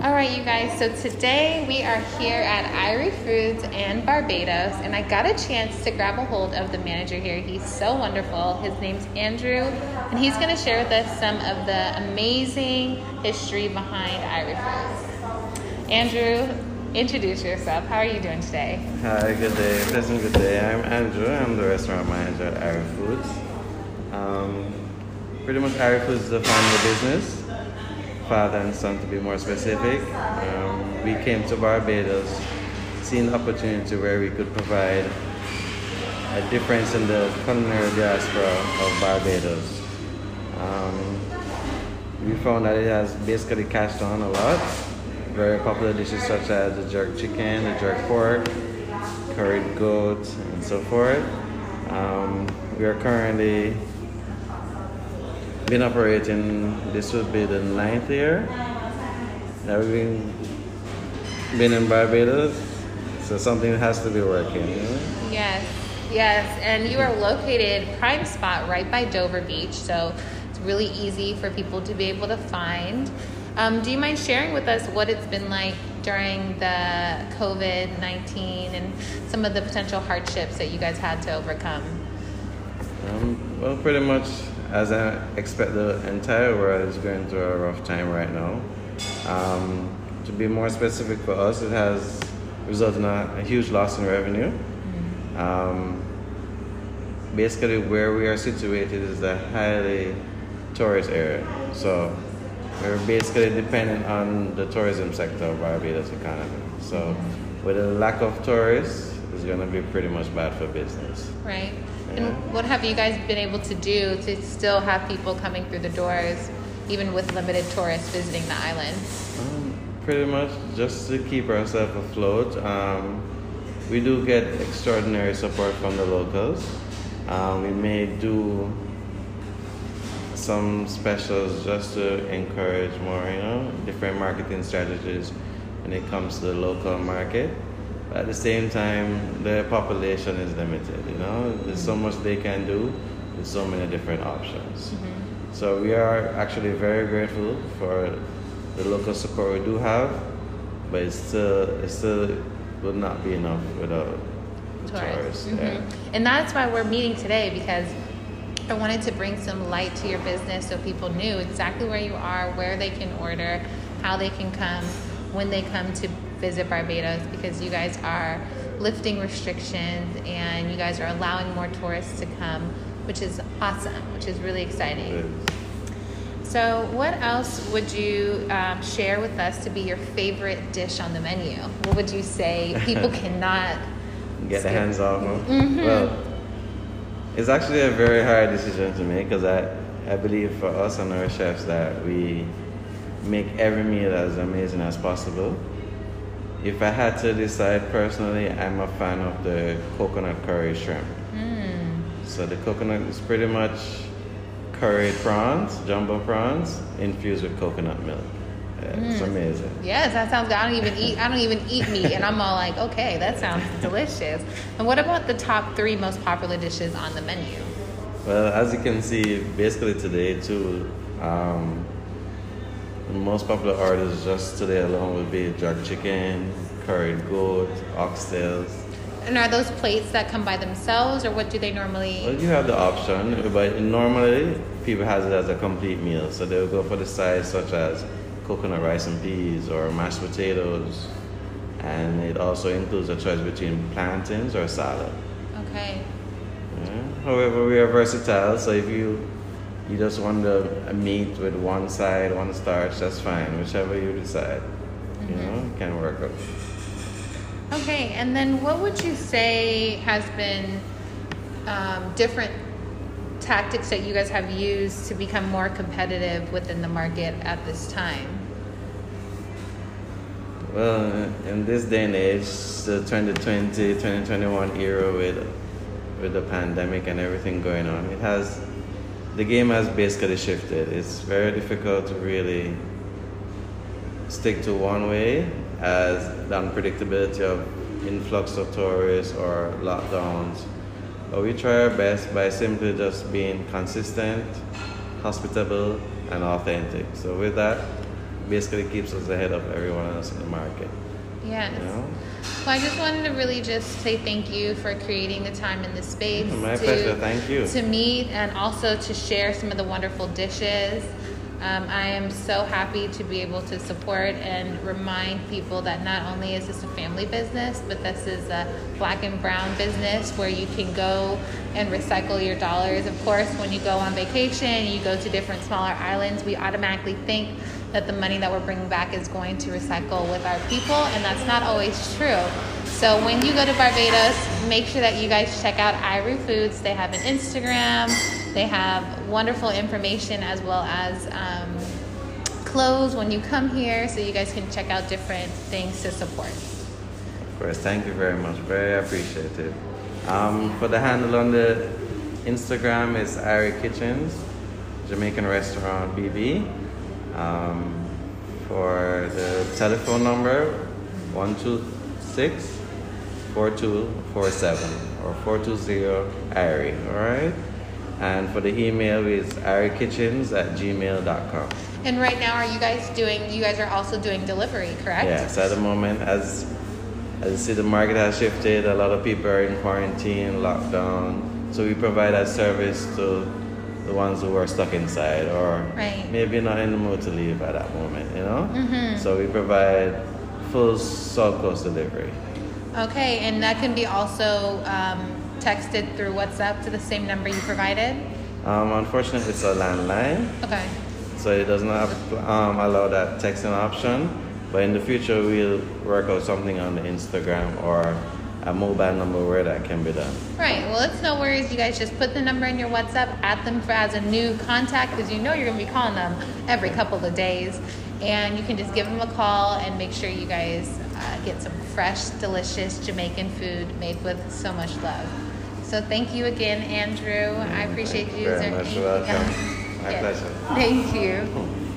All right, you guys. So today we are here at Irie Foods and Barbados, and I got a chance to grab a hold of the manager here. He's so wonderful. His name's Andrew, and he's going to share with us some of the amazing history behind Irie Foods. Andrew, introduce yourself. How are you doing today? Hi, good day. Pleasant good day. I'm Andrew. I'm the restaurant manager at Irie Foods. Um, pretty much Irie Foods is a family business, father and son to be more specific. Um, we came to Barbados, seeing an opportunity where we could provide a difference in the culinary diaspora of Barbados. Um, we found that it has basically catched on a lot. Very popular dishes such as the jerk chicken, the jerk pork, curried goat, and so forth. Um, we are currently been operating. This would be the ninth year that we've been, been in Barbados. So something has to be working. You know? Yes, yes. And you are located prime spot right by Dover Beach, so it's really easy for people to be able to find. Um, do you mind sharing with us what it's been like during the COVID 19 and some of the potential hardships that you guys had to overcome? Um, well, pretty much as I expect the entire world is going through a rough time right now. Um, to be more specific for us, it has resulted in a, a huge loss in revenue. Um, basically, where we are situated is a highly tourist area. So we're basically dependent on the tourism sector of Barbados economy. So with a lack of tourists, it's going to be pretty much bad for business. Right. And what have you guys been able to do to still have people coming through the doors, even with limited tourists visiting the island? Um, pretty much just to keep ourselves afloat. Um, we do get extraordinary support from the locals. Um, we may do some specials just to encourage more, you know, different marketing strategies when it comes to the local market. But at the same time, the population is limited, you know. There's so much they can do with so many different options. So we are actually very grateful for the local support we do have, but it's still it still would not be enough without the tourists. Mhm. Yeah. And that's why we're meeting today because I wanted to bring some light to your business so people knew exactly where you are, where they can order, how they can come when they come to visit Barbados because you guys are lifting restrictions and you guys are allowing more tourists to come, which is awesome, which is really exciting. So, what else would you um, share with us to be your favorite dish on the menu? What would you say people cannot Get the hands off them. Mhm. Well, it's actually a very hard decision to make because I, I believe for us and our chefs that we make every meal as amazing as possible. If I had to decide personally, I'm a fan of the coconut curry shrimp. Mm. So the coconut is pretty much curried prawns, jumbo prawns, infused with coconut milk. Yeah, It's Mm. amazing. Yes, that sounds good. I don't even eat. I don't even eat meat, and I'm all like, okay, that sounds delicious. And what about the top three most popular dishes on the menu? Well, as you can see, basically today too, um, the most popular orders just today alone would be jerk chicken, curried goat, oxtails. And are those plates that come by themselves, or what do they Well, normally? you have the option, but normally people has it as a complete meal. So they'll go for the sides such as coconut rice and peas or mashed potatoes. And it also includes a choice between plantains or salad. Okay. Yeah. However, we are versatile, so if you you just want the a meat with one side, one starch, that's fine. Whichever you decide, you know, can work out. Okay, and then what would you say has been um, different tactics that you guys have used to become more competitive within the market at this time? Well, in this day and age, the 2020, 2021 era with with the pandemic and everything going on, it has the game has basically shifted. It's very difficult to really stick to one way as the unpredictability of influx of tourists or lockdowns. But we try our best by simply just being consistent, hospitable, and authentic. So with that, basically keeps us ahead of everyone else in the market. Yes. You know? Well, I just wanted to really just say thank you for creating the time in this space. My to, pleasure. Thank you. To meet and also to share some of the wonderful dishes. Um, I am so happy to be able to support and remind people that not only is this a family business, but this is a black and brown business where you can go and recycle your dollars. Of course, when you go on vacation, you go to different smaller islands, we automatically think that the money that we're bringing back is going to recycle with our people, and that's not always true. So when you go to Barbados, make sure that you guys check out Irie Foods. They have an Instagram, they have wonderful information as well as um, clothes when you come here, so you guys can check out different things to support. Of course, thank you very much. Very appreciative. Um, for the handle on the Instagram is Irie Kitchens, Jamaican Restaurant BB. Um, for the telephone number, 126 4247 or 420 Ari, alright? And for the email is iriekitchens at gmail.com. And right now, are you guys doing? You guys are also doing delivery, correct? Yes, at the moment, as as you see, the market has shifted. A lot of people are in quarantine, lockdown. So we provide that service to the ones who are stuck inside or Right. maybe not in the mood to leave at that moment, you know? Mhm. So we provide full South Coast delivery. Okay, and that can be also um, texted through WhatsApp to the same number you provided. Um, unfortunately, it's a landline, Okay. so it does not um, allow that texting option. But in the future, we'll work out something on the Instagram or a mobile number where that can be done. Right. Well, it's no worries. You guys just put the number in your WhatsApp, add them for as a new contact because you know you're going to be calling them every couple of days. And you can just give them a call and make sure you guys uh, get some fresh, delicious Jamaican food made with so much love. So thank you again, Andrew. I appreciate you. Is Very much welcome. My Yes. pleasure. Thank you.